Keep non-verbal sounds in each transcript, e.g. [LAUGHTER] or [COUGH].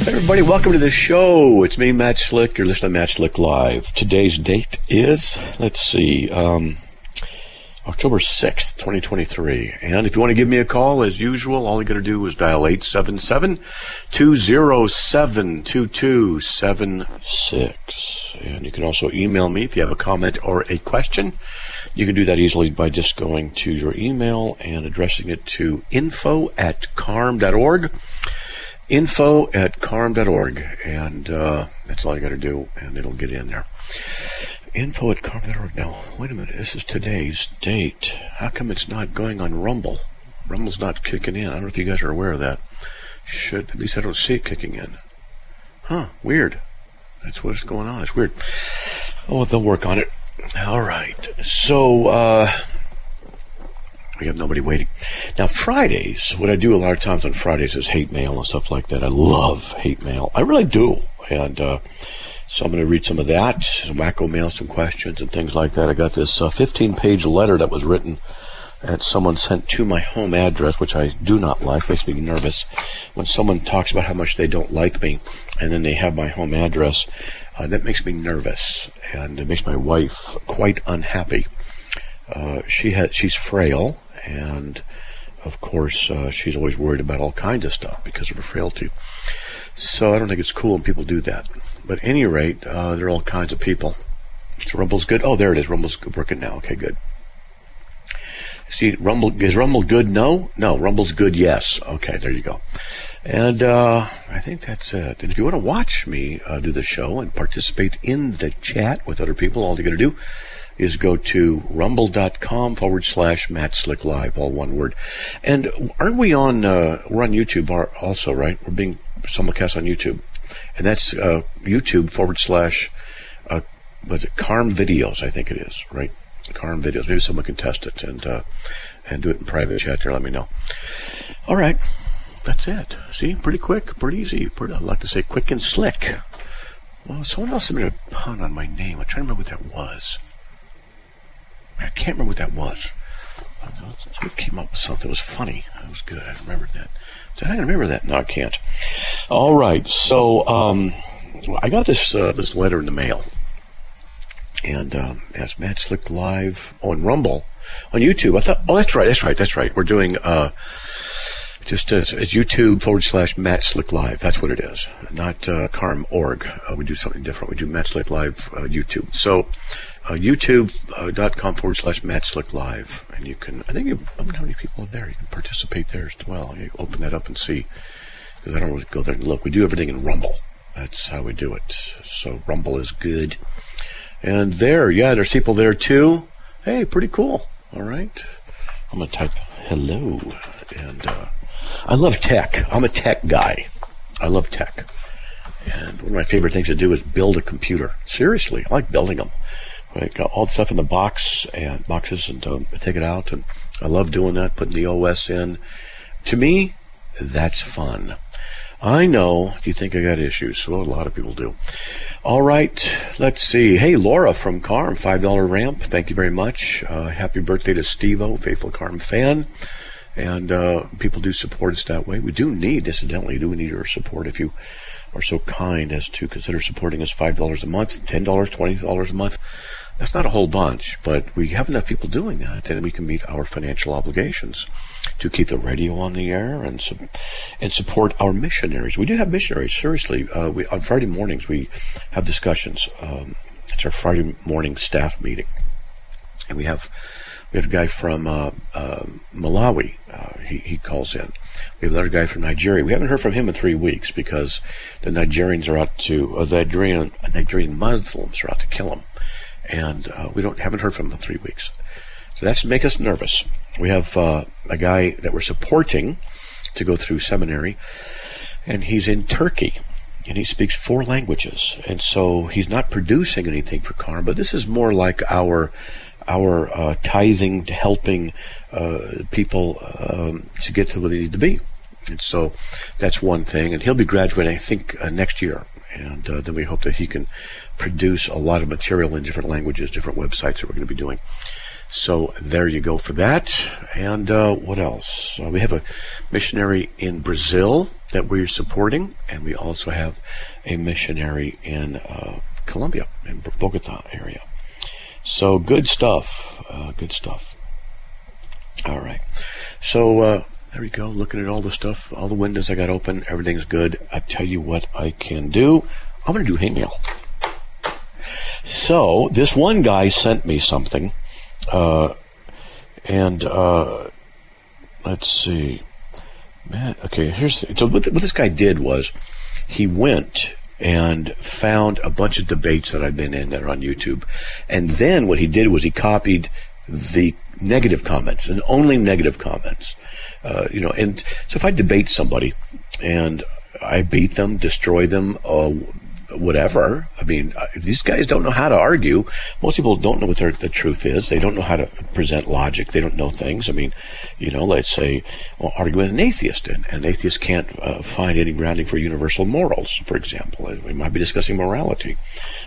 Everybody, welcome to the show. It's me, Matt Slick. You're listening to Matt Slick Live. Today's date is, let's see, um, October 6th, 2023. And if you want to give me a call, as usual, all you got to do is dial 877-207-2276. And you can also email me if you have a comment or a question. You can do that easily by just going to your email and addressing it to info at carm.org. Info at carm.org. And uh, that's all you got to do, and it'll get in there info at carm.org. Now, wait a minute. This is today's date. How come it's not going on Rumble? Rumble's not kicking in. I don't know if you guys are aware of that. Should at least I don't see it kicking in. Huh? Weird. That's what's going on. It's weird. Oh, they'll work on it. All right. So uh, we have nobody waiting. Now Fridays, what I do a lot of times on Fridays is hate mail and stuff like that. I love hate mail. I really do. And uh, so I'm going to read some of that, some wacko mail, some questions and things like that. I got this uh, 15 page letter that was written that someone sent to my home address, which I do not like, makes me nervous. When someone talks about how much they don't like me and then they have my home address, uh, that makes me nervous and it makes my wife quite unhappy. Uh, she has, she's frail and of course, uh, she's always worried about all kinds of stuff because of her frailty. So I don't think it's cool when people do that. But at any rate, uh, there are all kinds of people. So Rumble's good. Oh, there it is. Rumble's working now. Okay, good. See, Rumble is Rumble good? No, no. Rumble's good. Yes. Okay, there you go. And uh, I think that's it. And if you want to watch me uh, do the show and participate in the chat with other people, all you got to do is go to rumble.com forward slash Matt Slick Live, all one word. And aren't we on, uh, we're on YouTube also, right? We're being simulcast on YouTube and that's uh, YouTube forward slash uh, was it Carm Videos? I think it is right. Carm Videos. Maybe someone can test it and uh, and do it in private chat here. Let me know. All right, that's it. See, pretty quick, pretty easy. Pretty, I like to say quick and slick. Well, someone else submitted a pun on my name. I'm trying to remember what that was. I can't remember what that was. Someone came up with something that was funny. That was good. I remembered that. Did I remember that? No, I can't. All right. So um, I got this uh, this letter in the mail, and um, as Matt Slick live on Rumble on YouTube. I thought, oh, that's right, that's right, that's right. We're doing uh, just as, as, YouTube forward slash Matt Slick Live. That's what it is, not uh, Carm org. Uh, we do something different. We do Matt Slick Live uh, YouTube. So uh, youtube.com forward slash Matt Slick Live. And you can, I think, you, I don't know how many people are there. You can participate there as well. You open that up and see. Because I don't really go there and look. We do everything in Rumble. That's how we do it. So Rumble is good. And there, yeah, there's people there too. Hey, pretty cool. All right. I'm going to type hello. And uh, I love tech. I'm a tech guy. I love tech. And one of my favorite things to do is build a computer. Seriously, I like building them. I got all the stuff in the box and boxes and um, take it out. And I love doing that, putting the OS in. To me, that's fun. I know you think I got issues. Well, a lot of people do. All right, let's see. Hey, Laura from Carm, $5 rant. Thank you very much. Uh, happy birthday to Steve-O, faithful Carm fan. And uh, people do support us that way. We do need, incidentally, do we need your support if you are so kind as to consider supporting us $5 a month, $10, $20 a month. That's not a whole bunch, but we have enough people doing that, and we can meet our financial obligations to keep the radio on the air and su- and support our missionaries. We do have missionaries. Seriously, uh, we, on Friday mornings we have discussions. Um, it's our Friday morning staff meeting, and we have we have a guy from uh, uh, Malawi. He he calls in. We have another guy from Nigeria. We haven't heard from him in three weeks because the Nigerians are out to uh, the Nigerian Nigerian Muslims are out to kill him and uh, we don't haven't heard from him in three weeks. So that's make us nervous. We have uh, a guy that we're supporting to go through seminary, and he's in Turkey. and he speaks four languages. And so he's not producing anything for Carm, but this is more like our our uh, tithing, helping uh, people um, to get to where they need to be. And so that's one thing. And he'll be graduating, I think, uh, next year. And uh, then we hope that he can produce a lot of material in different languages, different websites that we're going to be doing. So there you go for that. And uh, what else? Uh, we have a missionary in Brazil that we're supporting, and we also have a missionary in uh, Colombia, in Bogota area. So good stuff. Uh, good stuff. All right. So uh, there we go. Looking at all the stuff, all the windows I got open, everything's good. I tell you what I can do. I'm going to do hay mail. So this one guy sent me something uh, and uh, let's see. Man, okay, here's so what, what this guy did was he went and found a bunch of debates that I've been in that are on YouTube, and then what he did was he copied the negative comments and only negative comments. Uh, you know, and so if I debate somebody and I beat them, destroy them, uh, whatever. I mean, uh, these guys don't know how to argue. Most people don't know what the truth is. They don't know how to present logic. They don't know things. I mean, you know, let's say well, argue with an atheist, and an atheist can't uh, find any grounding for universal morals, for example. We might be discussing morality.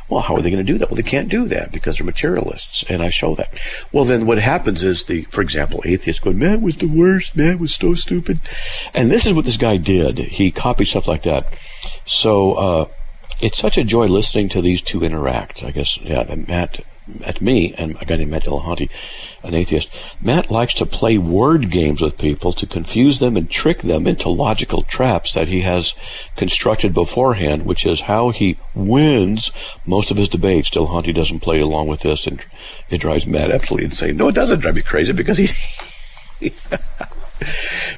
Well, how are they going to do that? Well, they can't do that because they're materialists, and I show that. Well, then what happens is the, for example, atheist go, "Man was the worst. Man was so stupid," and this is what this guy did. He copied stuff like that. So. Uh, it's such a joy listening to these two interact. I guess, yeah, Matt, at me and a guy named Matt Dillahunty, an atheist. Matt likes to play word games with people to confuse them and trick them into logical traps that he has constructed beforehand, which is how he wins most of his debates. Dillahunty doesn't play along with this, and it drives Matt absolutely insane. No, it doesn't drive me crazy because he. [LAUGHS]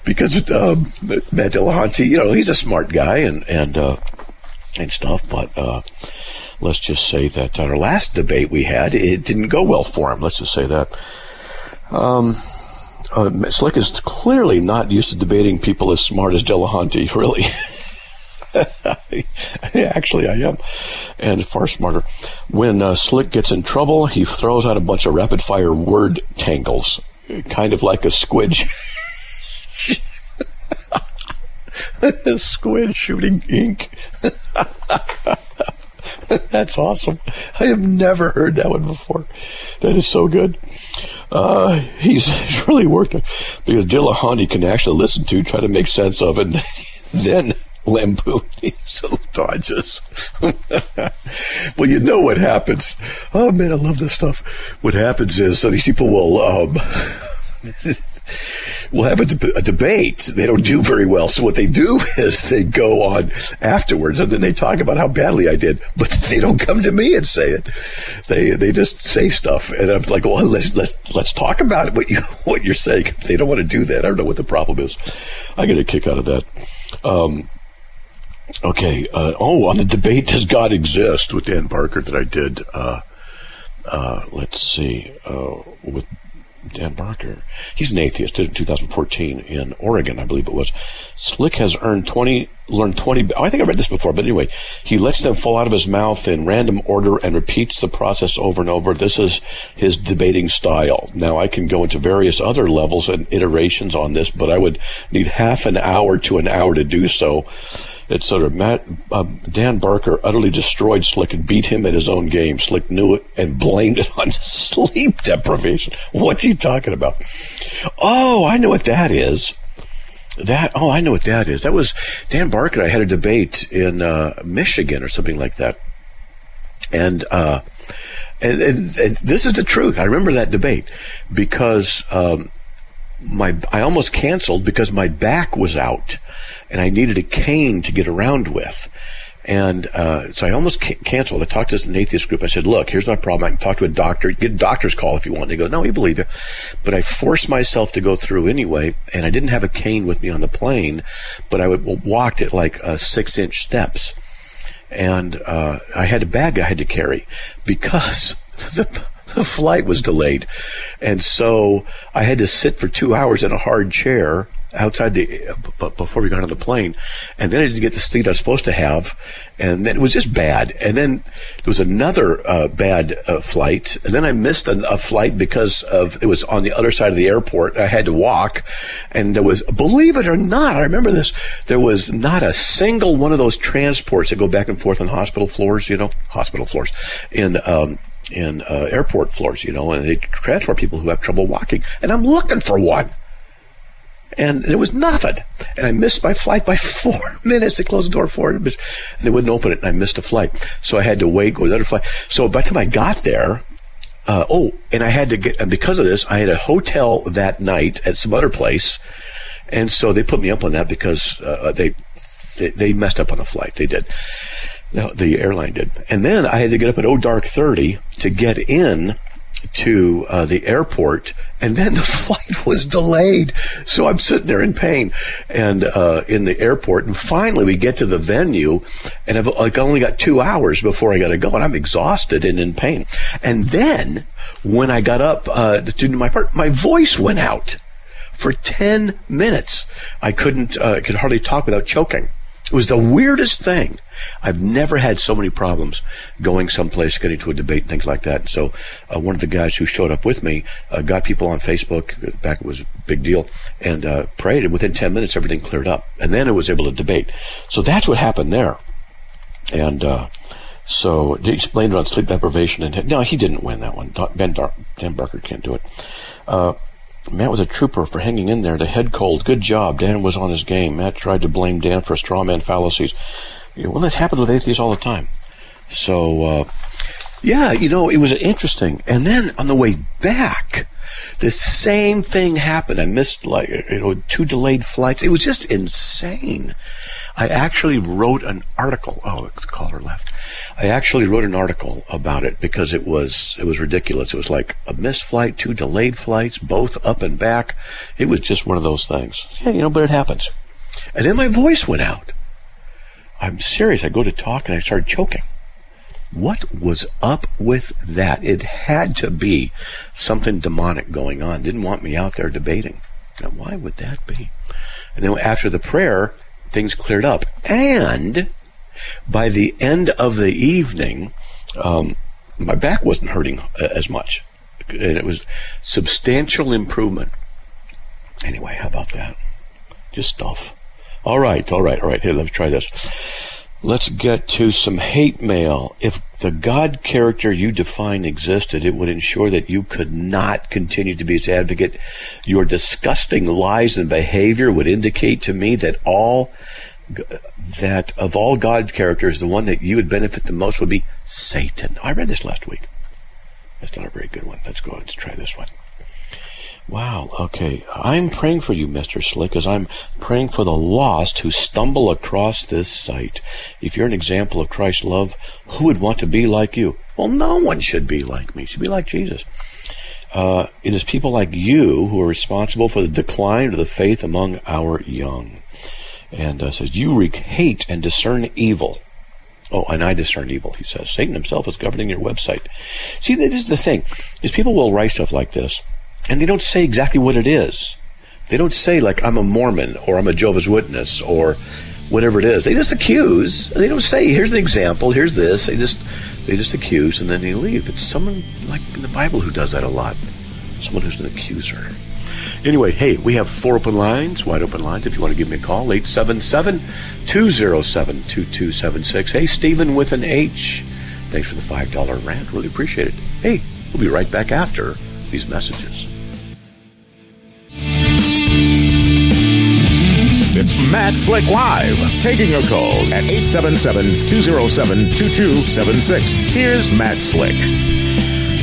because um, Matt Dillahunty, you know, he's a smart guy, and and uh, and stuff. But uh, let's just say that our last debate we had, it didn't go well for him. Let's just say that. Um, uh, Slick is clearly not used to debating people as smart as Dillahunty, [LAUGHS] really. [LAUGHS] Actually, I am, and far smarter. When uh, Slick gets in trouble, he throws out a bunch of rapid fire word tangles, kind of like a squid. [LAUGHS] [LAUGHS] Squid shooting ink. [LAUGHS] That's awesome. I have never heard that one before. That is so good. Uh, he's, [LAUGHS] he's really working because Dillahunty can actually listen to, try to make sense of it, and then lampoon these dodges. well, you know what happens. Oh man, I love this stuff. What happens is so these people will um, will have a, a, debate. They don't do very well. So what they do [LAUGHS] is they go on afterwards and then they talk about how badly I did, but [LAUGHS] they don't come to me and say it. They they just say stuff, and I'm like, well, let's let's let's talk about. What you [LAUGHS] what you're saying. They don't want to do that. I don't know what the problem is. I get a kick out of that. Um, okay. Uh, oh, on the debate, does God exist with Dan Parker that I did. Uh, uh, let's see, uh, with Dan Barker. He's an atheist. Did it in 2014 in Oregon, I believe it was. Slick has earned 20, learned 20. Oh, I think I read this before, but anyway, he lets them fall out of his mouth in random order and repeats the process over and over. This is his debating style. Now, I can go into various other levels and iterations on this, but I would need half an hour to an hour to do so etc. Matt uh, Dan Barker utterly destroyed Slick and beat him at his own game. Slick knew it and blamed it on [LAUGHS] sleep deprivation. What's he talking about? Oh, I know what that is. That oh, I know what that is. That was Dan Barker. I had a debate in uh, Michigan or something like that, and. Uh, and, and, and, this is the truth. I remember that debate because um, my I almost canceled because my back was out and I needed a cane to get around with. And uh, so I almost ca- canceled. I talked to an atheist group. I said, "Look, here's my problem. I can talk to a doctor. Get a doctor's call if you want." They go, "No, we believe you," but I forced myself to go through anyway. And I didn't have a cane with me on the plane, but I would walked at like uh, six inch steps, and uh, I had a bag I had to carry because [LAUGHS] the the flight was delayed, and so I had to sit for two hours in a hard chair outside the b- before we got on the plane, and then I didn't get the seat I was supposed to have, and then it was just bad. And then there was another uh, bad uh, flight, and then I missed a, a, flight because of it was on the other side of the airport. I had to walk, and there was, believe it or not, I remember this. There was not a single one of those transports that go back and forth on hospital floors, you know, hospital floors in. Um, in uh, airport floors, you know, and they transport people who have trouble walking. And I'm looking for one and there was nothing. And I missed my flight by [LAUGHS] four minutes. They closed the door for it, and they wouldn't open it, and I missed a flight. So I had to wait, go to the other flight. So by the time I got there, uh, oh, and I had to get, and because of this, I had a hotel that night at some other place, and so they put me up on that because uh, they, they they messed up on the flight. They did. No, the airline did. And then I had to get up at oh dark thirty to get in to uh, the airport, and then the [LAUGHS] flight was delayed. So I'm sitting there in pain and uh, in the airport, and finally we get to the venue, and I've like only got two hours before I got to go, and I'm exhausted and in pain. And then when I got up uh, to do my part, my voice went out for ten minutes. I couldn't, uh, could hardly talk without choking. It was the weirdest thing. I've never had so many problems going someplace, getting to a debate, things like that. So, uh, one of the guys who showed up with me uh, got people on Facebook. Back it was a big deal, and uh, prayed. And within ten minutes, everything cleared up, and then it was able to debate. So that's what happened there. And uh, so he explained it on sleep deprivation, and no, he didn't win that one. Ben Dar- Dan Barker can't do it. Uh, Matt was a trooper for hanging in there. The head cold. Good job. Dan was on his game. Matt tried to blame Dan for straw man fallacies. Well, that happens with atheists all the time. So, uh, yeah, you know, it was interesting. And then on the way back, the same thing happened. I missed like you know two delayed flights. It was just insane. I actually wrote an article. Oh, the caller left. I actually wrote an article about it because it was it was ridiculous. It was like a missed flight, two delayed flights, both up and back. It was just one of those things. Yeah, you know, but it happens. And then my voice went out. I'm serious. I go to talk and I started choking. What was up with that? It had to be something demonic going on. Didn't want me out there debating. Now, why would that be? And then after the prayer, things cleared up. And by the end of the evening, um, my back wasn't hurting as much. And it was substantial improvement. Anyway, how about that? Just stuff. All right, all right, all right. Here, let's try this. Let's get to some hate mail. If the God character you define existed, it would ensure that you could not continue to be its advocate. Your disgusting lies and behavior would indicate to me that all that of all God characters, the one that you would benefit the most would be Satan. Oh, I read this last week. That's not a very good one. Let's go. Let's try this one. Wow. Okay. I'm praying for you, Mr. Slick, as I'm praying for the lost who stumble across this site. If you're an example of Christ's love, who would want to be like you? Well, no one should be like me. Should be like Jesus. Uh, it is people like you who are responsible for the decline of the faith among our young. And uh, says, you wreak hate and discern evil. Oh, and I discern evil, he says. Satan himself is governing your website. See, this is the thing, is people will write stuff like this and they don't say exactly what it is. They don't say like I'm a Mormon or I'm a Jehovah's Witness or whatever it is. They just accuse. They don't say here's the example, here's this. They just they just accuse and then they leave. It's someone like in the Bible who does that a lot. Someone who's an accuser. Anyway, hey, we have four open lines, wide open lines. If you want to give me a call, 877 207 2276. Hey, Stephen with an H. Thanks for the $5 rant. Really appreciate it. Hey, we'll be right back after these messages. Matt Slick Live, taking your calls at 877-207-2276. Here's Matt Slick.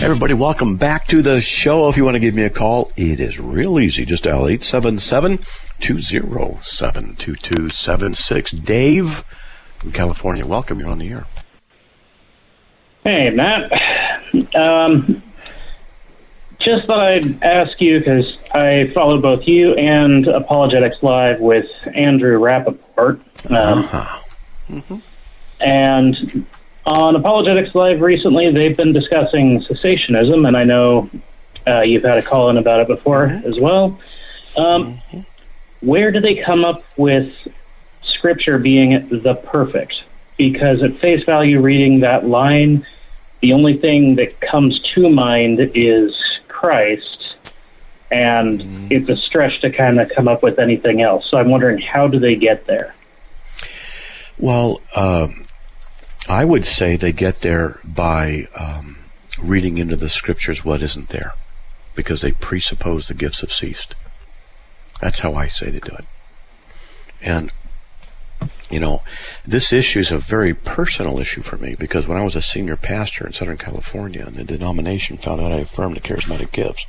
Everybody, welcome back to the show. If you want to give me a call, it is real easy. Just dial 877-207-2276. Dave from California, welcome. You're on the air. Hey, Matt. [SIGHS] Um, just thought I'd ask you because I follow both you and Apologetics Live with Andrew Rappaport. Um, uh-huh. mm-hmm. And on Apologetics Live recently, they've been discussing cessationism, and I know uh, you've had a call in about it before mm-hmm. as well. Um, mm-hmm. where do they come up with Scripture being the perfect? Because at face value, reading that line, the only thing that comes to mind is Christ, and mm. it's a stretch to kind of come up with anything else. So I'm wondering, how do they get there? Well, uh, I would say they get there by um, reading into the scriptures what isn't there, because they presuppose the gifts have ceased. That's how I say they do it. And you know, this issue is a very personal issue for me because when I was a senior pastor in Southern California and the denomination found out I affirmed the charismatic gifts,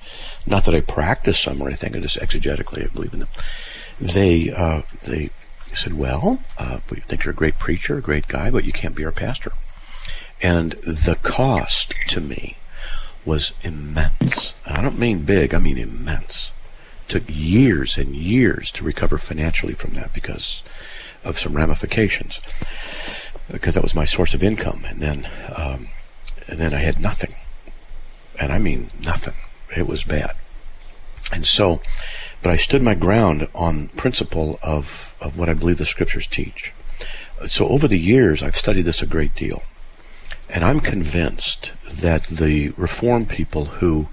not that I practice some or anything, I just exegetically I believe in them. They uh, they said, "Well, uh, we think you're a great preacher, a great guy, but you can't be our pastor." And the cost to me was immense. I don't mean big; I mean immense. It took years and years to recover financially from that because of some ramifications because that was my source of income, and then um, and then I had nothing, and I mean nothing. It was bad, and so, but I stood my ground on principle of of what I believe the scriptures teach. So over the years, I've studied this a great deal, and I'm convinced that the reform people who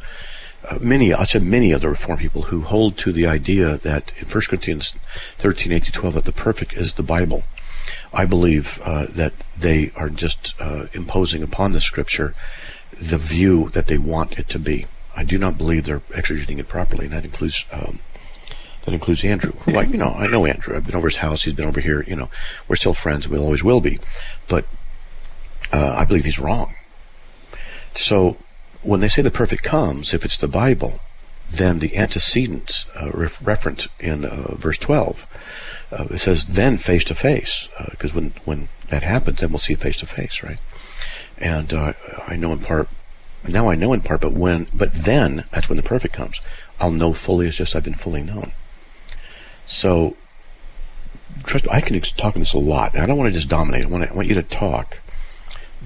uh, many, I said many of the Reformed people who hold to the idea that in 1 Corinthians 13, 8 to 12, that the perfect is the Bible. I believe uh, that they are just uh, imposing upon the Scripture the view that they want it to be. I do not believe they're exegeting it properly, and that includes um, that includes Andrew. Like you know, I know Andrew. I've been over his house. He's been over here. You know, we're still friends. We always will be. But uh, I believe he's wrong. So when they say the perfect comes, if it's the Bible, then the antecedents uh, ref- referent in uh, verse 12, uh, it says then face to face, because when, when that happens, then we'll see face to face, right? And uh, I know in part, now I know in part, but when, but then, that's when the perfect comes. I'll know fully as just I've been fully known. So, trust I can talk on this a lot. I don't want to just dominate. I want, I want you to talk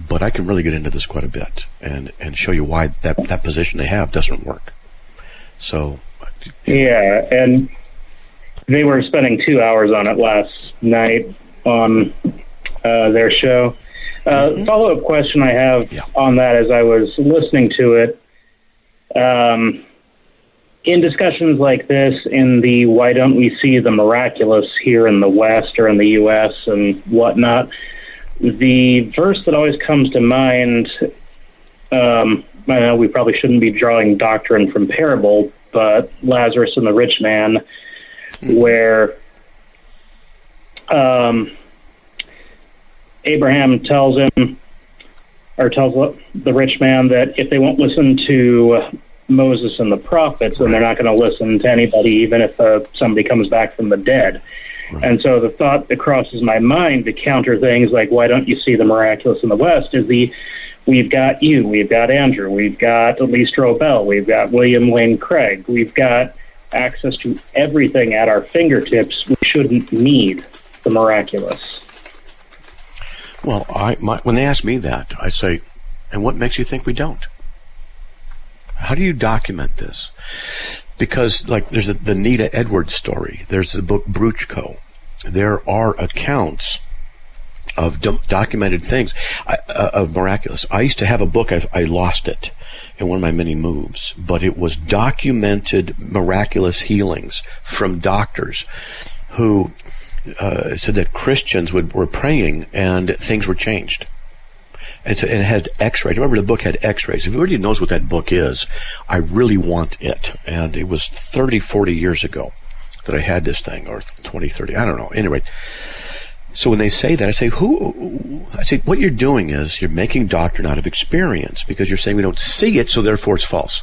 but I can really get into this quite a bit and, and show you why that, that position they have doesn't work. So, yeah, and they were spending two hours on it last night on uh, their show. Uh, mm-hmm. Follow up question I have yeah. on that as I was listening to it. Um, in discussions like this, in the why don't we see the miraculous here in the West or in the U.S. and whatnot, the verse that always comes to mind, um, I know we probably shouldn't be drawing doctrine from parable, but Lazarus and the rich man, mm-hmm. where um, Abraham tells him, or tells the rich man that if they won't listen to Moses and the prophets, then they're not going to listen to anybody, even if uh, somebody comes back from the dead. Right. And so the thought that crosses my mind to counter things like, why don't you see the miraculous in the West, is the we've got you, we've got Andrew, we've got Lee Strobel, we've got William Lane Craig, we've got access to everything at our fingertips. We shouldn't need the miraculous. Well, I, my, when they ask me that, I say, and what makes you think we don't? How do you document this? Because like there's a, the Nita Edwards story. There's the book Bruchko. There are accounts of do- documented things uh, of miraculous. I used to have a book. I, I, lost it in one of my many moves, but it was documented miraculous healings from doctors who uh, said that Christians would, were praying and things were changed. It's, and it had X-rays. Remember, the book had X-rays. If anybody knows what that book is, I really want it. And it was 30, 40 years ago that I had this thing, or 20, 30. I don't know. Anyway, so when they say that, I say, who? I say, what you're doing is you're making doctrine out of experience because you're saying we don't see it, so therefore it's false.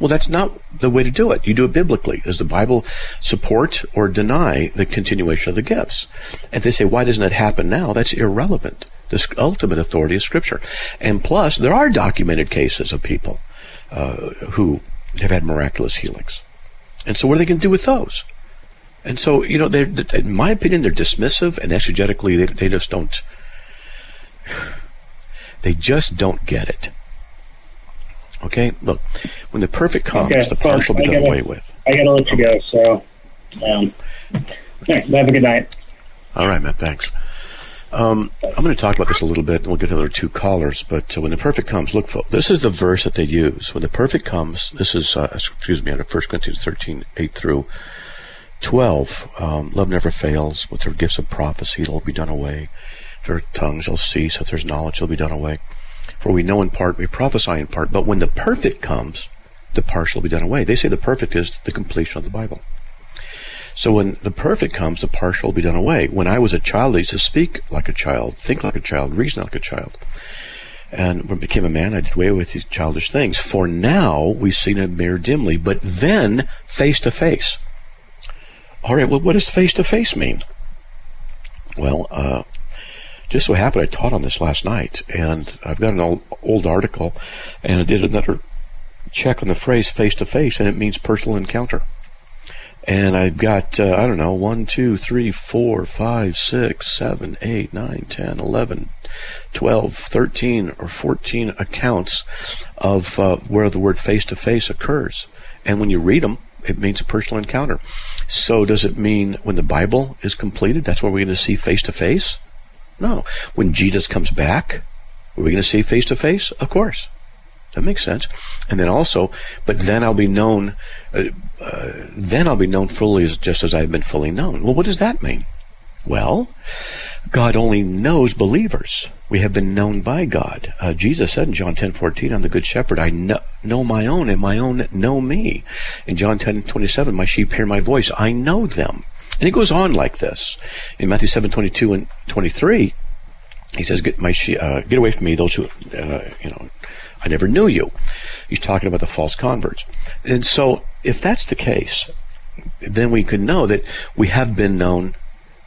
Well, that's not the way to do it. You do it biblically. Does the Bible support or deny the continuation of the gifts? And they say, why doesn't it happen now? That's irrelevant. The ultimate authority is Scripture. And plus, there are documented cases of people uh, who have had miraculous healings. And so, what are they going to do with those? And so, you know, in my opinion, they're dismissive and exegetically, they, they just don't. They just don't get it. Okay, look, when the perfect comes, okay, the partial well, becomes away with. I gotta let you go. So, Um, have a good night. All right, Matt. Thanks. Um, I'm going to talk about this a little bit, and we'll get another two callers. But uh, when the perfect comes, look, folks, this is the verse that they use. When the perfect comes, this is, uh, excuse me, out of 1 Corinthians 13, 8 through 12. Um, love never fails. With their gifts of prophecy, it'll be done away. Their tongues shall cease. If there's knowledge, it'll be done away. For we know in part, we prophesy in part. But when the perfect comes, the partial will be done away. They say the perfect is the completion of the Bible. So when the perfect comes, the partial will be done away. When I was a child, I used to speak like a child, think like a child, reason like a child. And when I became a man, I did away with these childish things. For now, we see in a mirror dimly, but then face to face. All right, well, what does face to face mean? Well, uh, just so happened I taught on this last night, and I've got an old, old article, and I did another check on the phrase face to face, and it means personal encounter and I've got uh, I don't know one, two, three, four, five, six, seven, eight, nine, ten, eleven, twelve, thirteen, or fourteen accounts of uh, where the word face to face occurs, and when you read them, it means a personal encounter. So does it mean when the Bible is completed, that's when we're going to see face to face? No. When Jesus comes back, are we going to see face to face? Of course. That makes sense. And then also, but then I'll be known, uh, uh, then I'll be known fully as just as I've been fully known. Well, what does that mean? Well, God only knows believers. We have been known by God. Uh, Jesus said in John 10, 14, I'm the good shepherd. I know, know, my own and my own know me. In John 10, 27, my sheep hear my voice. I know them. And he goes on like this. In Matthew 7, 22 and 23, he says, "Get my she- uh, get away from me, those who uh, you know I never knew you. He's talking about the false converts. And so, if that's the case, then we can know that we have been known,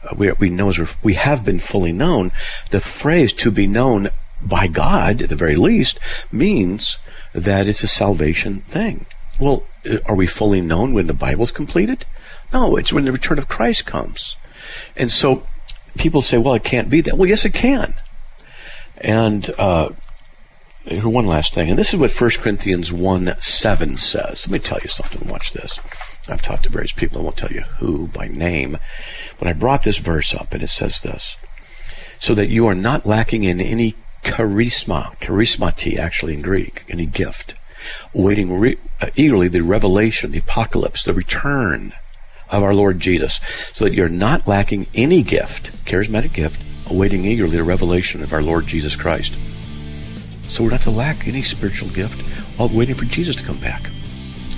uh, we, we know we have been fully known. The phrase to be known by God, at the very least, means that it's a salvation thing. Well, uh, are we fully known when the Bible's completed? No, it's when the return of Christ comes. And so people say, well, it can't be that. Well, yes, it can. And uh, one last thing, and this is what 1 Corinthians 1 7 says. Let me tell you something. Watch this. I've talked to various people. I won't tell you who by name, but I brought this verse up, and it says this so that you are not lacking in any charisma, charismati actually in Greek, any gift, awaiting re- uh, eagerly the revelation, the apocalypse, the return of our Lord Jesus, so that you're not lacking any gift, charismatic gift, awaiting eagerly the revelation of our Lord Jesus Christ. So we're not to lack any spiritual gift while waiting for Jesus to come back.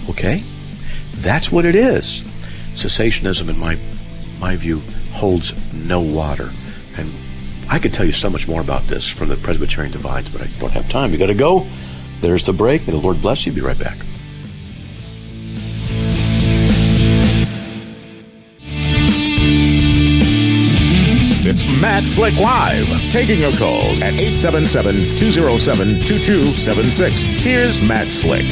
Okay? That's what it is. Cessationism, in my my view, holds no water. And I could tell you so much more about this from the Presbyterian Divines, but I don't have time. You got to go. There's the break. May the Lord bless you. Be right back. Matt Slick Live, taking your calls at 877-207-2276. Here's Matt Slick.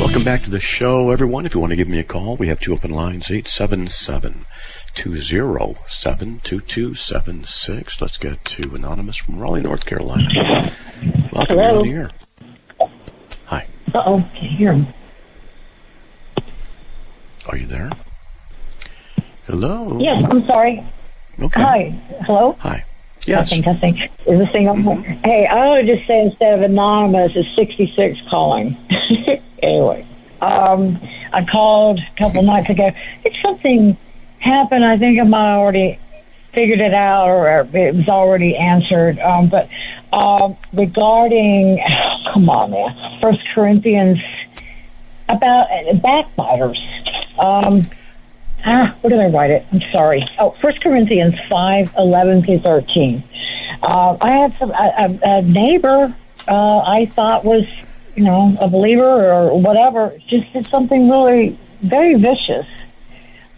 Welcome back to the show, everyone. If you want to give me a call, we have two open lines, 877 207 2276. Let's get to Anonymous from Raleigh, North Carolina. Welcome, Hello. you're on the air. Hi. Uh oh, can you hear him? Are you there? Hello? Yes, I'm sorry. Okay. Hi. Hello? Hi. Yes. Testing, testing. Is this thing on? Mhm. Hey, I would just say instead of anonymous, it's 66 calling. [LAUGHS] anyway, um, I called a couple nights ago. It's something happened. I think I might already figured it out or it was already answered. Um, but um, regarding, [SIGHS] come on now, First Corinthians about uh, backbiters. Um, ah, where did I write it? I'm sorry. Oh, First Corinthians five eleven through thirteen. Uh, I had some a, a, neighbor uh, I thought was you know a believer or whatever just did something really very vicious,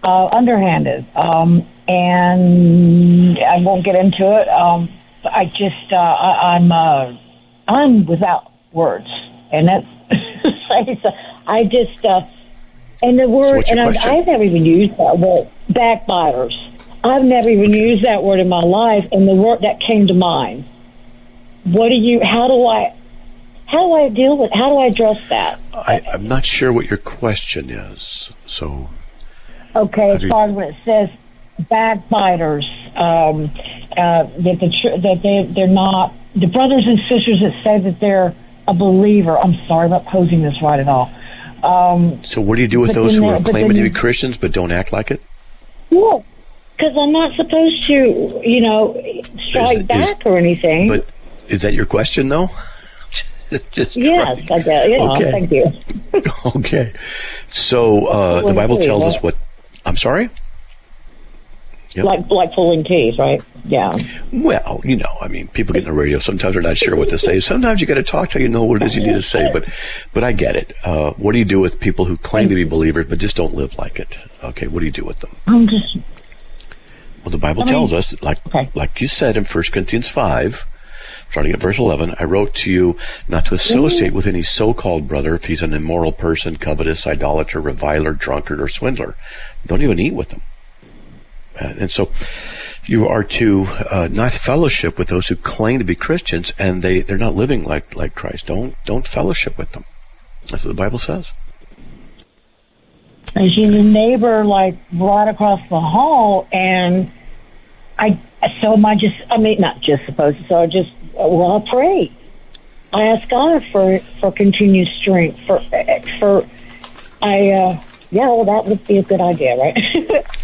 uh, underhanded, um, and I won't get into it. Um, I just uh, I, I'm uh, I'm without words, and that's [LAUGHS] I just. Uh, and the word, your and I, question? I've never even used that word, backbiters. I've never even used that word in my life, and the word that came to mind. What do you? How do I? How do I deal with? How do I address that? I, I'm not sure what your question is. So, Okay, as far as when it says backbiters, um, uh, that the tr- that they they're not the brothers and sisters that say that they're a believer. I'm sorry about posing this right at all. Um, So what do you do with those who are claiming to be Christians but don't act like it? well, because I'm not supposed to, you know, strike Is- back is- or anything. But is that your question, though? [LAUGHS] Just yes. I guess. Okay. thank you. [LAUGHS] Okay. So uh, the Bible tells us what. I'm sorry. Yep. Like like pulling teeth, right? Yeah. Well, you know, I mean, people get in the radio. Sometimes they're not sure what to say. Sometimes you got to talk till you know what it is you need to say. But, but I get it. Uh, what do you do with people who claim to be believers but just don't live like it? Okay, what do you do with them? I'm just Well, the Bible I mean- tells us, like Okay. like you said in 1 Corinthians 5, starting at verse 11, I wrote to you not to associate with any so-called brother if he's an immoral person, covetous, idolater, reviler, drunkard, or swindler. Don't even eat with them. Uh, and so you are to uh, not fellowship with those who claim to be Christians and they, they're not living like, like Christ. Don't, don't fellowship with them. That's what the Bible says. I see the neighbor like right across the hall, and I so am I just I mean not just supposed to, so I just well I pray. I ask God for for continued strength for for I uh yeah well that would be a good idea right. [LAUGHS]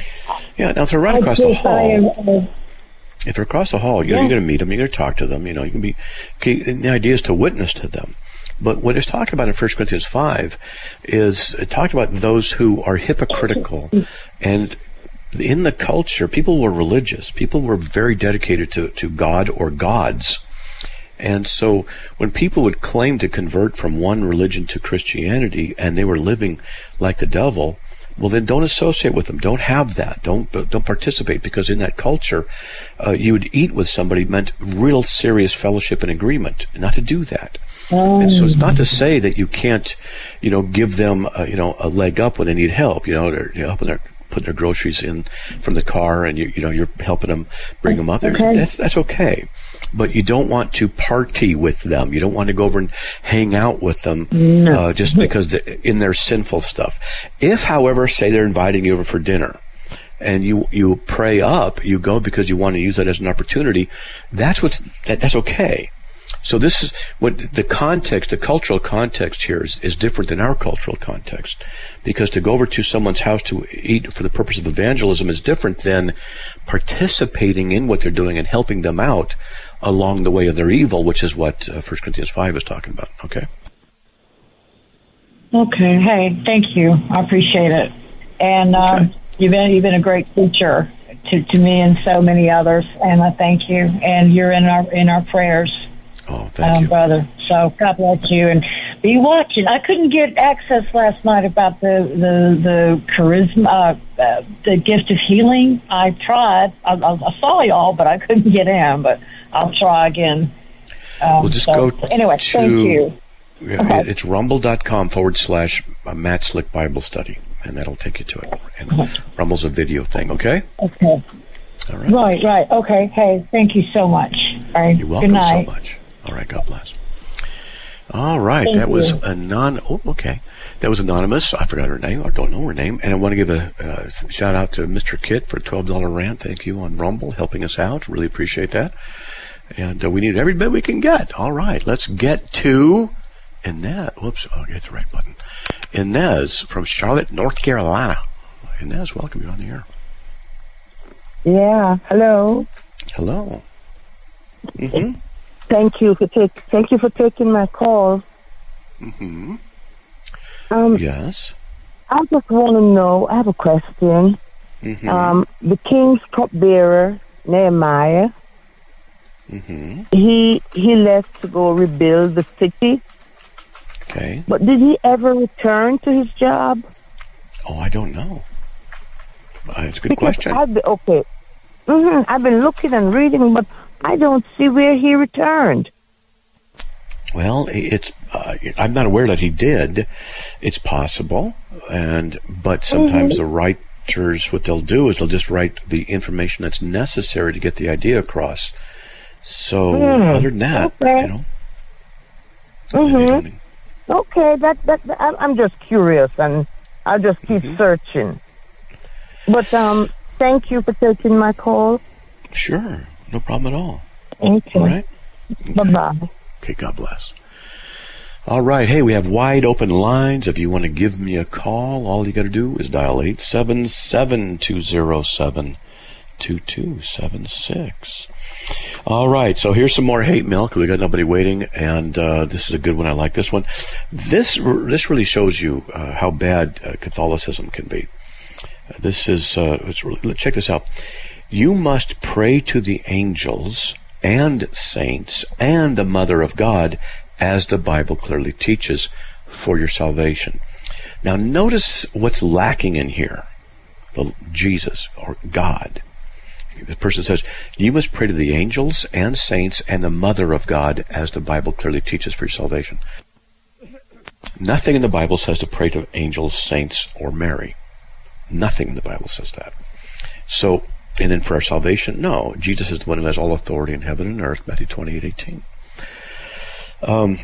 Yeah, now if they're right I across the hall, am, uh, if they're across the hall, you know, Yeah. you're going to meet them, you're going to talk to them, you know, you can be, the idea is to witness to them. But what it's talking about in 1 Corinthians 5 is it talked about those who are hypocritical. And in the culture, people were religious. People were very dedicated to, to God or gods. And so when people would claim to convert from one religion to Christianity and they were living like the devil, well then don't associate with them. Don't have that. Don't don't participate because in that culture, uh, you would eat with somebody meant real serious fellowship and agreement. Not to do that. And so it's not to say that you can't, you know, give them, uh, you know, a leg up when they need help. You know, they're you know, helping their putting their groceries in from the car, and you you know you're helping them bring them up. Okay. That's that's okay. But you don't want to party with them. You don't want to go over and hang out with them uh, just because in their sinful stuff. If, however, say they're inviting you over for dinner, and you you pray up, you go because you want to use that as an opportunity. That's what's that, that's okay. So this is what the context, the cultural context here is, is different than our cultural context, because to go over to someone's house to eat for the purpose of evangelism is different than participating in what they're doing and helping them out along the way of their evil, which is what uh, 1 Corinthians five is talking about. Okay. okay, hey, thank you. I appreciate it, and um, Okay. you've been you've been a great teacher to, to me and so many others, and I thank you. And you're in our in our prayers. Oh, thank um, you. brother. So God bless you and be watching. I couldn't get access last night about the the the charisma, uh, uh, the gift of healing. I tried. I, I, I saw y'all, but I couldn't get in. But I'll try again. Um, Well, just so, go anyway. to- Thank you. Okay. It's rumble.com forward slash uh, Matt Slick Bible Study, and that'll take you to it. And Rumble's a video thing, okay? Okay. All right. Right. Right. Okay. Hey, thank you so much. All right. You're welcome so much. All right, God bless. All right, Thank that was you. anon. Oh, okay, that was anonymous. I forgot her name. I don't know her name. And I want to give a uh, shout out to Mr. Kit for a twelve dollar rant. Thank you on Rumble, helping us out. Really appreciate that. And uh, we need every bit we can get. All right, let's get to Inez. Whoops, oh, I hit the right button. Inez from Charlotte, North Carolina. Inez, welcome. You're on the air. Yeah. Hello. Hello. Mm-hmm. Thank you for take, Thank you for taking my call. Mm-hmm. Um, Yes. I just want to know. I have a question. Mm-hmm. Um, the king's cupbearer Nehemiah. Mm-hmm. He he left to go rebuild the city, Okay. but did he ever return to his job? Oh, I don't know. Uh, it's a good Because question. I've been, okay. hmm I've been looking and reading, but I don't see where he returned. Well, it's uh, I'm not aware that he did. It's possible, and but sometimes Mm-hmm. the writers, what they'll do is they'll just write the information that's necessary to get the idea across. So Hmm, other than that, okay. you know. Mhm. Okay, that that, that I'm- I'm just curious, and I'll just keep Mm-hmm. searching. But um, thank you for taking my call. Sure. No problem at all. Thank you. All right. Bye bye. Okay, God bless. All right. Hey, we have wide open lines. If you want to give me a call, all you got to do is dial 877 207 2276. All right. So here's some more hate mail because we got nobody waiting. And uh, this is a good one. I like this one. This, this really shows you uh, how bad uh, Catholicism can be. This is, uh, it's really, check this out. You must pray to the angels and saints and the Mother of God as the Bible clearly teaches for your salvation. Now notice what's lacking in here. The Jesus or God. The person says, you must pray to the angels and saints and the Mother of God as the Bible clearly teaches for your salvation. Nothing in the Bible says to pray to angels, saints, or Mary. Nothing in the Bible says that. So, and then for our salvation, no. Jesus is the one who has all authority in heaven and earth, Matthew 28, 18. Um,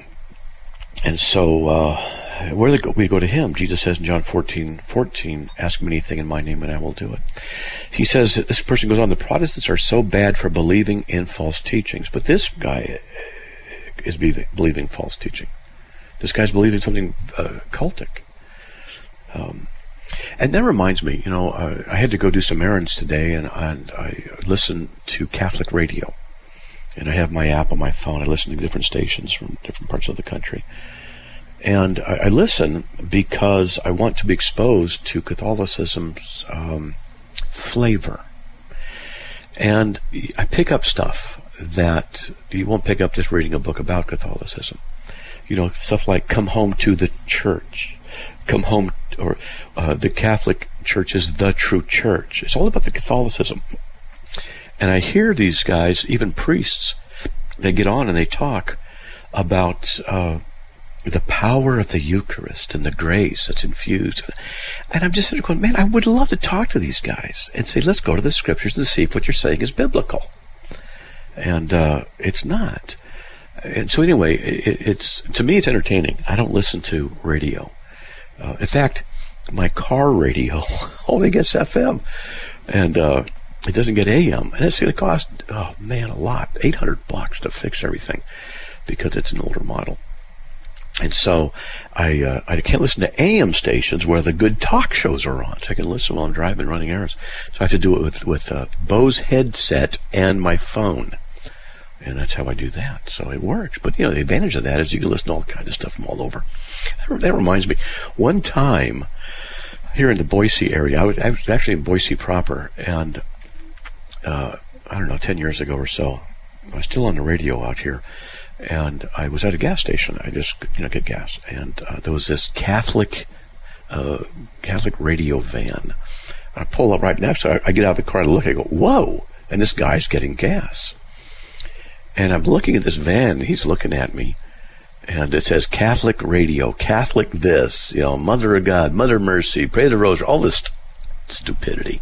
and so, uh, where we go to him. Jesus says in John 14, 14, ask me anything in my name and I will do it. He says, this person goes on, the Protestants are so bad for believing in false teachings. But this guy is believing false teaching. This guy's believing something uh, cultic. Um, and that reminds me, you know, uh, I had to go do some errands today, and, and I listened to Catholic radio. And I have my app on my phone. I listen to different stations from different parts of the country. And I, I listen because I want to be exposed to Catholicism's um, flavor. And I pick up stuff that you won't pick up just reading a book about Catholicism. You know, stuff like come home to the church, come home, or uh, the Catholic Church is the true church. It's all about the Catholicism. And I hear these guys, even priests, they get on and they talk about uh, the power of the Eucharist and the grace that's infused. And I'm just sitting there going, man, I would love to talk to these guys and say, let's go to the scriptures and see if what you're saying is biblical. And uh, it's not. And so anyway, it, it's to me it's entertaining. I don't listen to radio. Uh, in fact, my car radio [LAUGHS] only gets FM, and uh, it doesn't get AM, and it's going to cost oh man a lot, eight hundred bucks to fix everything because it's an older model. And so I uh, I can't listen to AM stations where the good talk shows are on. So I can listen while I'm driving, running errands. So I have to do it with with uh, Bose headset and my phone, and that's how I do that. So it works. But you know the advantage of that is you can listen to all kinds of stuff from all over. That, that reminds me, one time here in the Boise area, I was, I was actually in Boise proper, and uh, I don't know, ten years ago or so, I was still on the radio out here and I was at a gas station. I just you know get gas, and uh, there was this Catholic uh, Catholic radio van. I pull up right next. So I, I get out of the car and look. I go, "Whoa!" And this guy's getting gas, and I'm looking at this van. he's looking at me, and it says Catholic radio, Catholic this, you know, Mother of God, Mother Mercy, Pray the Rosary, all this st- stupidity.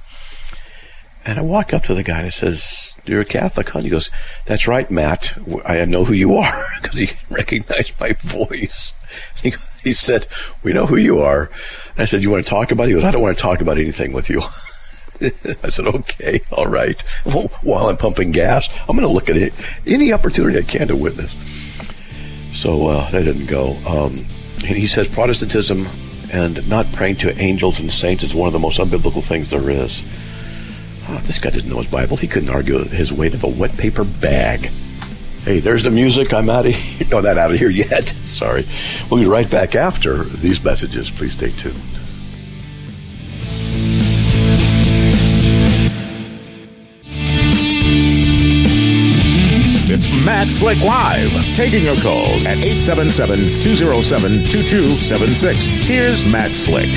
And I walk up to the guy and I says, "You're a Catholic, huh?" He goes, "That's right, Matt. I know who you are [LAUGHS] because he [LAUGHS] recognized my voice." He, he, said, "We know who you are." And I said, "You want to talk about it?" He goes, "I don't want to talk about anything with you." [LAUGHS] I said, "Okay, all right." Well, while I'm pumping gas, I'm going to look at it any opportunity I can to witness. So uh, that didn't go. Um, he says Protestantism and not praying to angels and saints is one of the most unbiblical things there is. Oh, this guy doesn't know his Bible. He couldn't argue his weight of a wet paper bag. Hey, there's the music. I'm out of [LAUGHS] here. No, not out of here yet. [LAUGHS] Sorry. We'll be right back after these messages. Please stay tuned. It's Matt Slick Live, taking your calls at 877-207-2276. Here's Matt Slick.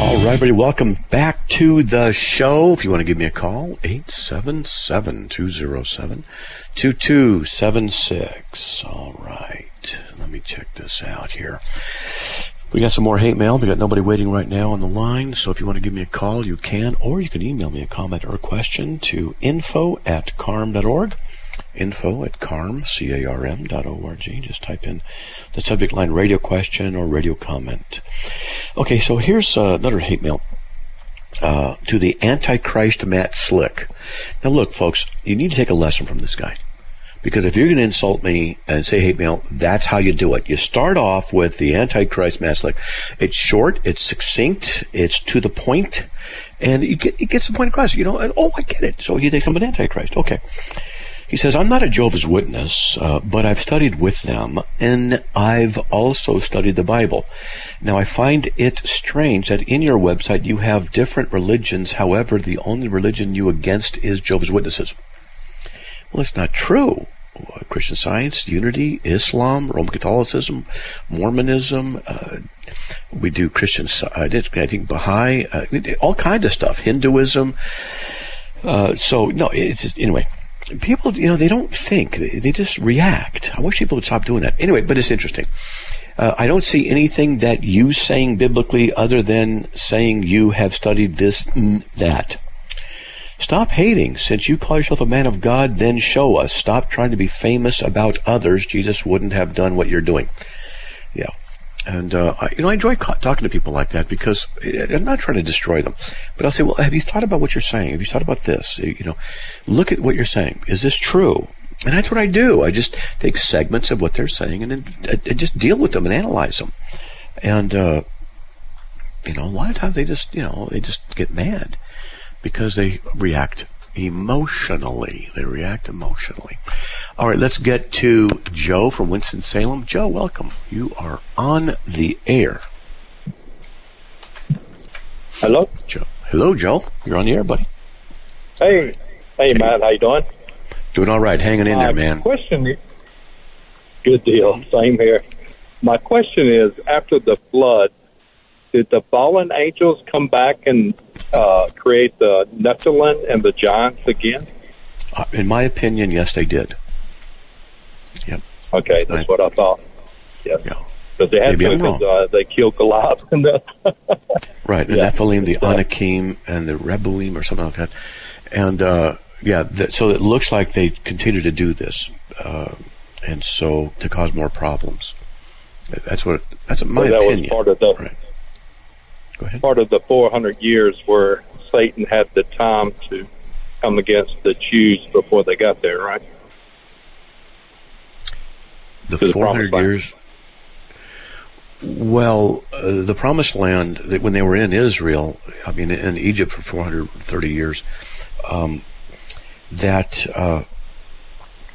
All right, everybody, welcome back to the show. If you want to give me a call, 877-207-2276. All right, let me check this out here. We got some more hate mail. We got nobody waiting right now on the line. So if you want to give me a call, you can, or you can email me a comment or a question to info at carm.org info at carm, C-A-R-M dot O-R-G. Just type in the subject line radio question or radio comment. Okay, so here's uh, another hate mail. uh, to the Antichrist Matt Slick. Now, look, folks, you need to take a lesson from this guy. Because if you're going to insult me and say hate mail, that's how you do it. You start off with the Antichrist Matt Slick. It's short, it's succinct, it's to the point, and you it gets the point across. You know, and, oh, I get it. So he thinks I'm an Antichrist. Okay. He says, I'm not a Jehovah's Witness, uh, but I've studied with them, and I've also studied the Bible. Now, I find it strange that in your website you have different religions, however, the only religion you against is Jehovah's Witnesses. Well, it's not true. Christian Science, Unity, Islam, Roman Catholicism, Mormonism. Uh, we do Christian, science, I think Baha'i, uh, all kinds of stuff. Hinduism. Uh, so no, it's just, anyway people, you know, they don't think; they just react. I wish people would stop doing that. Anyway, but it's interesting. Uh, I don't see anything that you saying biblically other than saying you have studied this, and that. Stop hating. Since you call yourself a man of God, then show us. Stop trying to be famous about others. Jesus wouldn't have done what you're doing. Yeah. And, uh, I, you know, I enjoy talking to people like that because I'm not trying to destroy them. But I'll say, well, have you thought about what you're saying? Have you thought about this? You know, look at what you're saying. Is this true? And that's what I do. I just take segments of what they're saying and, then, and just deal with them and analyze them. And, uh, you know, a lot of times they just, you know, they just get mad because they react emotionally. They react emotionally. All right, let's get to Joe from Winston-Salem. Joe, welcome. You are on the air. Hello? Joe. Hello, Joe. You're on the air, buddy. Hey. Hey, Matt. How you doing? Doing all right. Hanging in there, man. Question. Good deal. Same here. My question is, after the flood, did the fallen angels come back and uh, create the Nephilim and the giants again? Uh, in my opinion, yes, they did. Yep. Okay, that's I, what I thought. Yes. Yeah. But they had Maybe to because uh, they killed Goliath. [LAUGHS] right, the yeah. Nephilim, the Anakim, and the Rephaim, or something like that. And uh, yeah, th- so it looks like they continue to do this, uh, and so to cause more problems. That's what. That's my that opinion. Was part of the, right. Part of the 400 years where Satan had the time to come against the Jews before they got there, right? The 400 years. Well, uh, the Promised Land, that when they were in Israel, I mean, in Egypt for 430 years, um, that uh,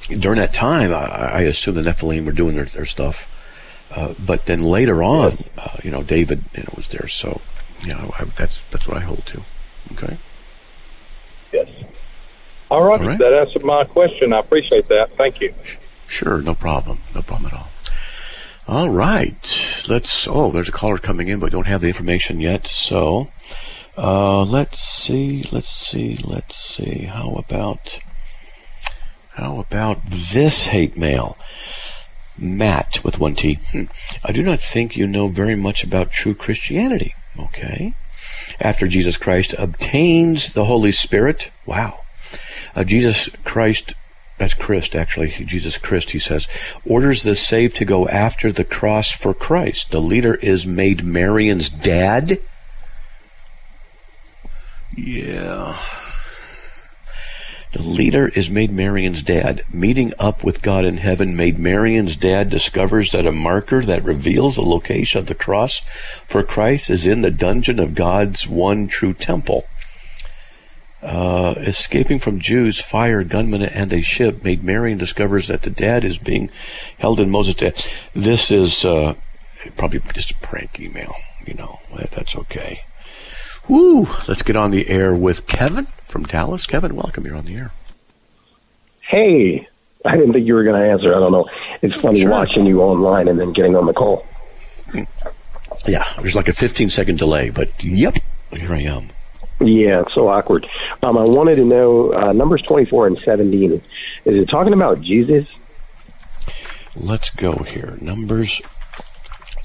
during that time, I, I, assume the Nephilim were doing their, their stuff. Uh, but then later on, uh, you know, David you know, was there. So, you know, I, that's that's what I hold to. Okay. Yes. All right. All right. That answered my question. I appreciate that. Thank you. Sure. No problem. No problem at all. All right. Let's. Oh, there's a caller coming in, but don't have the information yet. So, uh, let's see. Let's see. Let's see. How about? How about this hate mail? Matt with one T. Hmm. I do not think you know very much about true Christianity. Okay. After Jesus Christ obtains the Holy Spirit, wow. Uh, Jesus Christ, that's Christ actually, Jesus Christ, he says, orders the saved to go after the cross for Christ. The leader is made Marian's dad. Yeah. The leader is made Marion's dad. Meeting up with God in heaven, made Marion's dad discovers that a marker that reveals the location of the cross for Christ is in the dungeon of God's one true temple. Uh, escaping from Jews, fire, gunmen, and a ship, made Marion discovers that the dad is being held in Moses'. This is uh, probably just a prank email. You know, that's okay. Woo! Let's get on the air with Kevin from Dallas. Kevin, welcome. You're on the air. Hey, I didn't think you were going to answer. I don't know. It's funny sure. watching you online and then getting on the call. Yeah, there's like a 15 second delay, but yep, here I am. Yeah, it's so awkward. Um, I wanted to know uh, numbers 24 and 17. Is it talking about Jesus? Let's go here. Numbers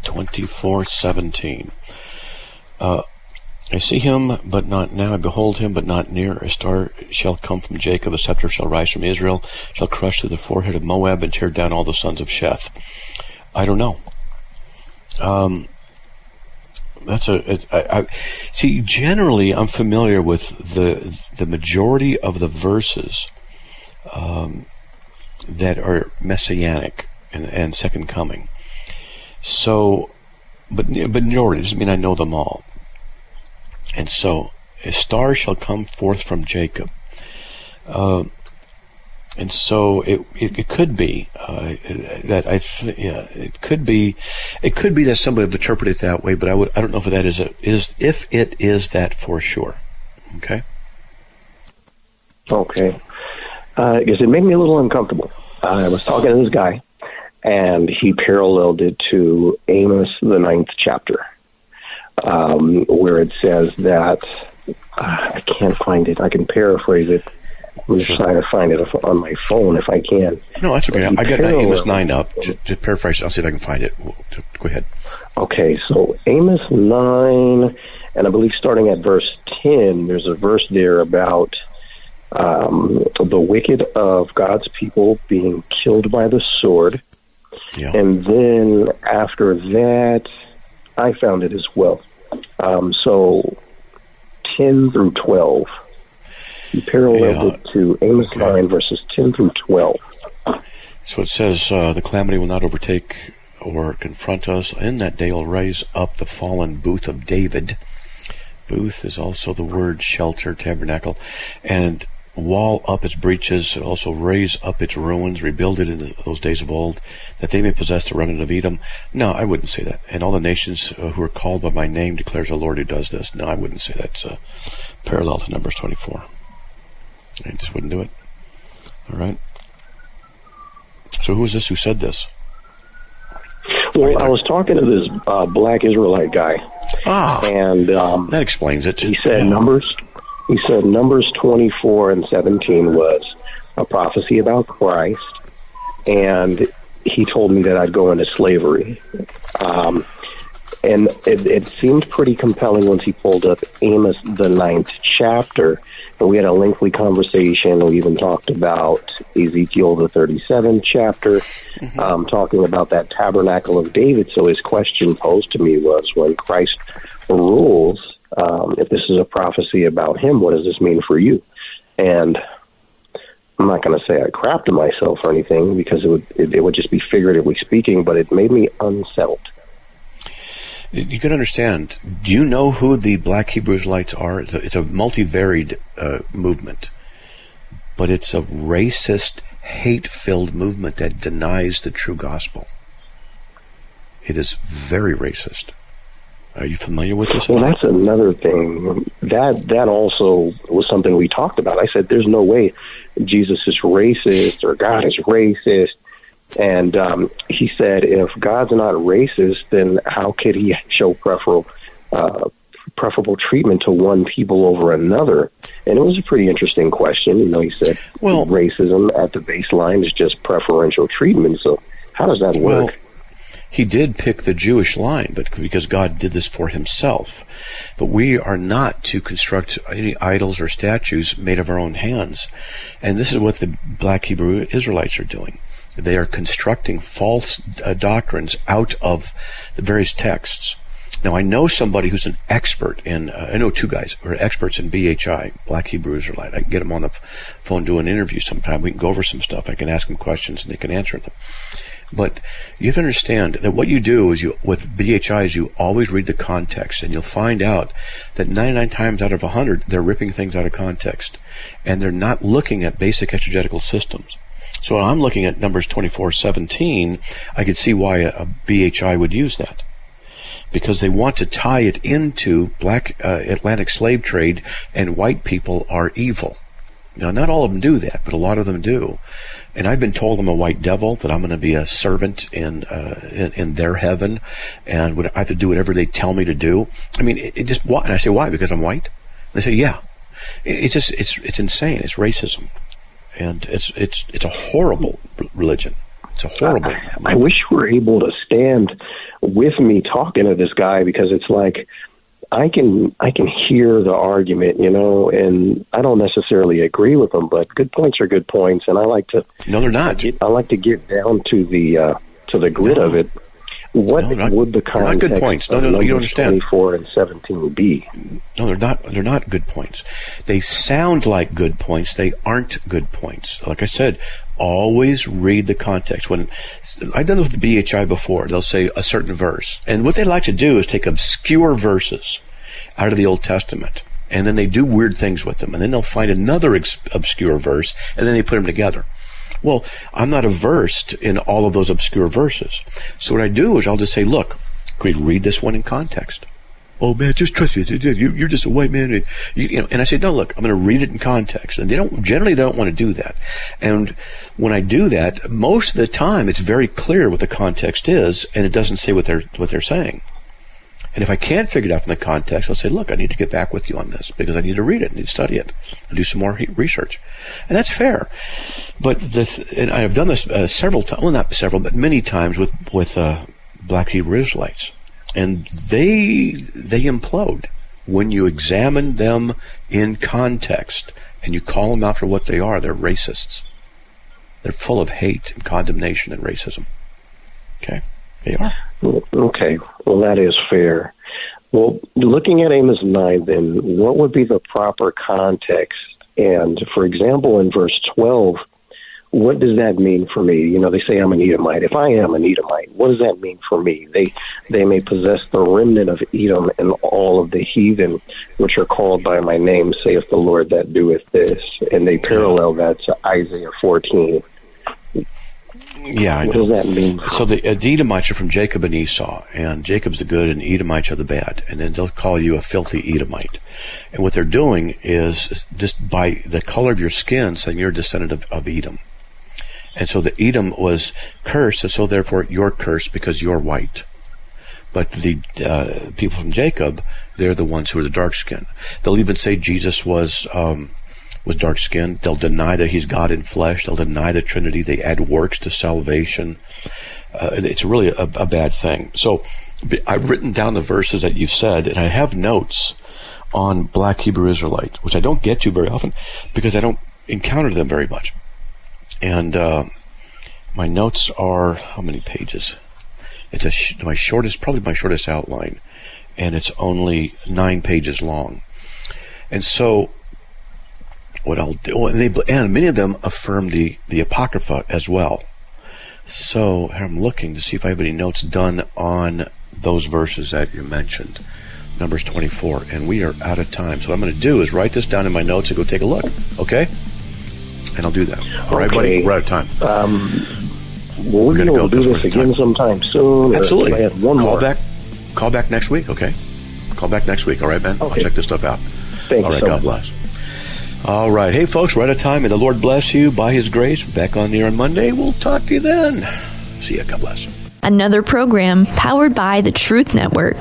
24, 17. Uh, I see him, but not now. I behold him, but not near. A star shall come from Jacob, a scepter shall rise from Israel, shall crush through the forehead of Moab and tear down all the sons of Sheth. I don't know. Um, That's a. It, I, I, see, generally, I'm familiar with the the majority of the verses um, that are messianic and, and second coming. So, but but majority doesn't mean I know them all. And so, a star shall come forth from Jacob. Uh, and so it, it, it could be uh, that I th- yeah it could be it could be that somebody would interpret it that way, but I would I don't know if that is a, is if it is that for sure. Okay. Okay. Uh, because it made me a little uncomfortable. I was talking to this guy, and he paralleled it to Amos the ninth chapter, um, where it says that uh, I can't find it. I can paraphrase it. I'm just trying to find it on my phone if I can. No, that's okay. I got Amos paralleled- nine up. To, to paraphrase, I'll see if I can find it. Go ahead. Okay, so Amos 9, and I believe starting at verse 10, there's a verse there about um, the wicked of God's people being killed by the sword. Yeah. And then after that, I found it as well. Um, so 10 through 12. He paralleled Yeah. it to Amos 9, verses 10 through 12. So it says, uh, the calamity will not overtake or confront us. In that day will raise up the fallen booth of David. Booth is also the word shelter, tabernacle, and wall up its breaches, also raise up its ruins, rebuild it in those days of old, that they may possess the remnant of Edom. No, I wouldn't say that. And all the nations uh, who are called by my name declares the Lord who does this. No, I wouldn't say that's uh, parallel to Numbers 24. I just wouldn't do it. All right. So who is this who said this? Well, I was talking to this uh, black Israelite guy, Ah, and um, that explains it. he said Yeah. numbers he said numbers 24 and 17 was a prophecy about christ and he told me that i'd go into slavery. Um, and it, it seemed pretty compelling once he pulled up amos the ninth chapter and we had a lengthy conversation. We even talked about ezekiel the 37th chapter um, talking about that tabernacle of david. So his question posed to me was when christ rules um, if this is a prophecy about him, what does this mean for you? And I'm not going to say I crapped myself or anything because it would it, it would just be figuratively speaking, but it made me unsettled. You can understand. Do you know who the Black Hebrew Israelites are? It's a, it's a multivaried uh, movement, but it's a racist, hate-filled movement that denies the true gospel. It is very racist. Are you familiar with this? Well, that's another thing. That that also was something we talked about. I said, "There's no way Jesus is racist or God is racist." And um, he said, "If God's not racist, then how could He show preferable uh, preferable treatment to one people over another?" And it was a pretty interesting question. You know, he said, Well- racism at the baseline is just preferential treatment. So, how does that Well, work?" He did pick the Jewish line, but because God did this for himself. But we are not to construct any idols or statues made of our own hands. And this is what the black Hebrew Israelites are doing. They are constructing false uh, doctrines out of the various texts. Now, I know somebody who's an expert in, uh, I know two guys who are experts in BHI, Black Hebrew Israelite. I can get them on the phone, do an interview sometime. We can go over some stuff. I can ask them questions and they can answer them. But you have to understand that what you do is you, with BHI is you always read the context and you'll find out that 99 times out of 100 they're ripping things out of context and they're not looking at basic exegetical systems. So when I'm looking at Numbers 24:17, I could see why a, a BHI would use that because they want to tie it into black uh, Atlantic slave trade and white people are evil. Now, not all of them do that, but a lot of them do. And I've been told I'm a white devil, that I'm going to be a servant in, uh, in in their heaven, and would I have to do whatever they tell me to do. I mean, it, it just why? And I say why? Because I'm white. They say yeah. It, it's just it's it's insane. It's racism, and it's it's it's a horrible religion. It's a horrible. I wish you were able to stand with me talking to this guy because it's like I can I can hear the argument, you know, and I don't necessarily agree with them, but good points are good points, and I like to no, they're not. I, get, I like to get down to the uh, to the grit of it. What No, not- would the they're not good points. No, no, no, you don't understand. 24 and 17 be? No, they're not. They're not good points. They sound like good points. They aren't good points. Like I said, always read the context. When I've done this with the BHI before, they'll say a certain verse, and what they like to do is take obscure verses out of the Old Testament, and then they do weird things with them, and then they'll find another ex- obscure verse, and then they put them together. Well, I'm not versed in all of those obscure verses. So what I do is I'll just say, look, we read this one in context? Oh man, just trust me. You- You're just a white man. You, know, and I say, no, look, I'm going to read it in context. And they don't, generally they don't want to do that. And when I do that, most of the time it's very clear what the context is and it doesn't say what they're, what they're saying. And if I can't figure it out from the context, I'll say, look, I need to get back with you on this because I need to read it, I need to study it, and do some more research. And that's fair. But this, and I've done this uh, several times, well, not several, but many times with, with uh, black Hebrew Israelites. And they, they implode when you examine them in context and you call them out for what they are. They're racists. They're full of hate and condemnation and racism. Okay? They are. Okay, well, that is fair. Well, looking at Amos 9, then, what would be the proper context? And, for example, in verse 12, what does that mean for me? You know, they say I'm an Edomite. If I am an Edomite, what does that mean for me? They they may possess the remnant of Edom and all of the heathen, which are called by my name, saith the Lord that doeth this. And they parallel that to Isaiah 14. Yeah, I What know. does that mean? So the uh, the Edomites are from Jacob and Esau, and Jacob's the good, and Edomites are the bad, and then they'll call you a filthy Edomite. And what they're doing is just by the color of your skin, saying you're a descendant of, of Edom. And so the Edom was cursed, and so therefore you're cursed because you're white. But the uh, people from Jacob, they're the ones who are the dark skin. They'll even say Jesus was um, was dark skinned. They'll deny that he's God in flesh. They'll deny the Trinity. They add works to salvation. Uh, it's really a, a bad thing. So I've written down the verses that you've said, and I have notes on Black Hebrew Israelite, which I don't get to very often because I don't encounter them very much. And uh, my notes are how many pages? It's a sh- my shortest, probably my shortest outline, and it's only nine pages long. And so, what I'll do, and, they, and many of them affirm the the apocrypha as well. So I'm looking to see if I have any notes done on those verses that you mentioned, Numbers 24, and we are out of time. So what I'm going to do is write this down in my notes and go take a look. Okay? And I'll do that. All right, buddy. We're out of time. Um, will we're gonna go do this this one at a again time. sometime soon? Absolutely. if I had one call more. back. Call back next week. Okay. Call back next week. All right, Ben. I'll check this stuff out. Thank All you right. so God much. bless. All right. Hey, folks. We're out of time. May the Lord bless you by His grace. Back on the air on Monday. We'll talk to you then. See ya. God bless. Another program powered by the Truth Network.